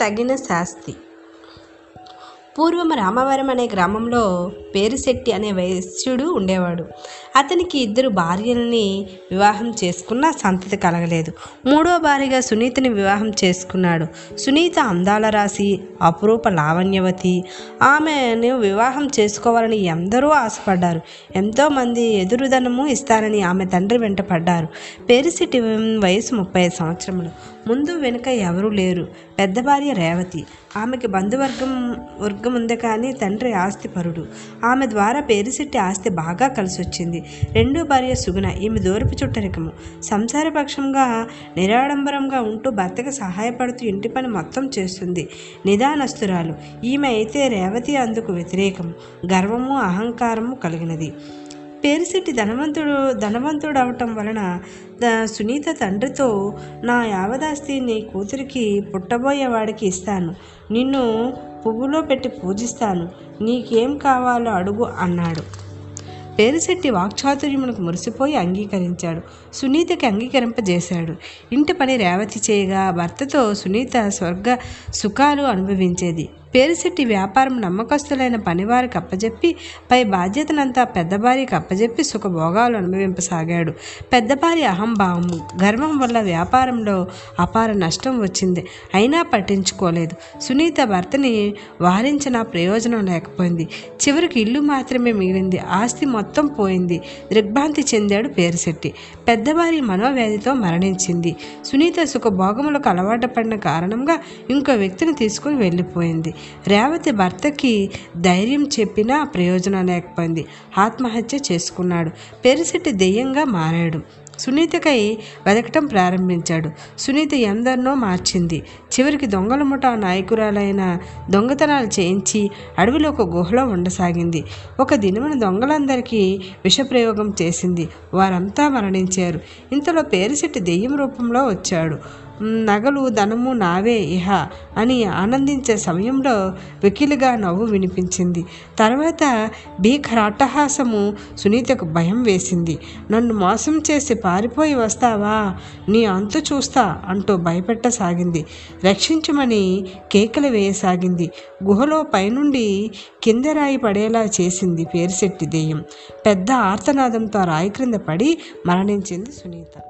తగిన శాస్తి. పూర్వం రామవరం అనే గ్రామంలో పేరుశెట్టి అనే వైశ్యుడు ఉండేవాడు. అతనికి ఇద్దరు భార్యల్ని వివాహం చేసుకున్న సంతతి కలగలేదు. మూడో భార్యగా సునీతని వివాహం చేసుకున్నాడు. సునీత అందాల రాశి అపురూప లావణ్యవతి. ఆమెను వివాహం చేసుకోవాలని ఎందరో ఆశపడ్డారు. ఎంతోమంది ఎదురుదనము ఇస్తారని ఆమె తండ్రి వెంట పడ్డారు. పేరుశెట్టి వయసు ముప్పై సంవత్సరములు. ముందు వెనుక ఎవరూ లేరు. పెద్ద భార్య రేవతి. ఆమెకి బంధువర్గం వర్గం ఉంది కానీ తండ్రి ఆస్తిపరుడు. ఆమె ద్వారా పేరుశెట్టి ఆస్తి బాగా కలిసి వచ్చింది రెండో భార్య సుగుణ ఈమె దూరపు చుట్టరికము సంసారపక్షంగా నిరాడంబరంగా ఉంటూ భర్తకు సహాయపడుతూ ఇంటి పని మొత్తం చేస్తుంది. నిదానస్తురాలు. ఈమె అయితే రేవతి అందుకు వ్యతిరేకం గర్వము అహంకారము కలిగినది. పేరుశెట్టి ధనవంతుడు ధనవంతుడు అవటం వలన సునీత తండ్రితో నా యావదాస్తి నీ కూతురికి పుట్టబోయేవాడికి ఇస్తాను. నిన్ను పువ్వులో పెట్టి పూజిస్తాను. నీకేం కావాలో అడుగు అన్నాడు. పేరుశెట్టి వాక్చాతుర్యమునకు మురిసిపోయి అంగీకరించాడు. సునీతకి అంగీకరింపజేశాడు. ఇంటి పని రేవతి చేయగా భర్తతో సునీత స్వర్గ సుఖాలు అనుభవించేది. పేరుశెట్టి వ్యాపారం నమ్మకస్తులైన పనివారికి అప్పజెప్పి పై బాధ్యతనంతా పెద్ద అప్పజెప్పి సుఖభోగాలు అనుభవింపసాగాడు. పెద్ద అహంభావము గర్వం వల్ల వ్యాపారంలో అపార నష్టం వచ్చింది. అయినా పట్టించుకోలేదు. సునీత భర్తని వారించిన ప్రయోజనం లేకపోయింది. చివరికి ఇల్లు మాత్రమే మిగిలింది. ఆస్తి మొత్తం పోయింది. దిగ్భ్రాంతి చెందాడు పేరుశెట్టి. పెద్దవారి మనోవ్యాధితో మరణించింది. సునీత సుఖభోగములకు అలవాటు పడిన కారణంగా ఇంకో వ్యక్తిని తీసుకుని వెళ్ళిపోయింది. రేవతి భర్తకి ధైర్యం చెప్పినా ప్రయోజనం లేకపోయింది. ఆత్మహత్య చేసుకున్నాడు. పెరిసెట్టి దెయ్యంగా మారాడు. సునీతకై వెతకటం ప్రారంభించాడు. సునీత ఎందరినో మార్చింది. చివరికి దొంగల ముఠా నాయకురాలైన దొంగతనాలు చేయించి అడవిలో ఒక గుహలో ఉండసాగింది. ఒక దినమున దొంగలందరికీ విషప్రయోగం చేసింది. వారంతా మరణించారు. ఇంతలో పేరుశెట్టి దెయ్యం రూపంలో వచ్చాడు. నగలు ధనము నావే ఇహ అని ఆనందించే సమయంలో వెకిలిగా నవ్వు వినిపించింది. తర్వాత భీకర అట్టహాసము సునీతకు భయం వేసింది. నన్ను మోసం చేసి పారిపోయి వస్తావా? నీ అంతు చూస్తా అంటూ భయపెట్టసాగింది. రక్షించమని కేకలు వేయసాగింది. గుహలో పైనుండి కింద రాయి పడేలా చేసింది పేరుశెట్టి దెయ్యం పెద్ద ఆర్తనాదంతో రాయి క్రింద పడి మరణించింది సునీత.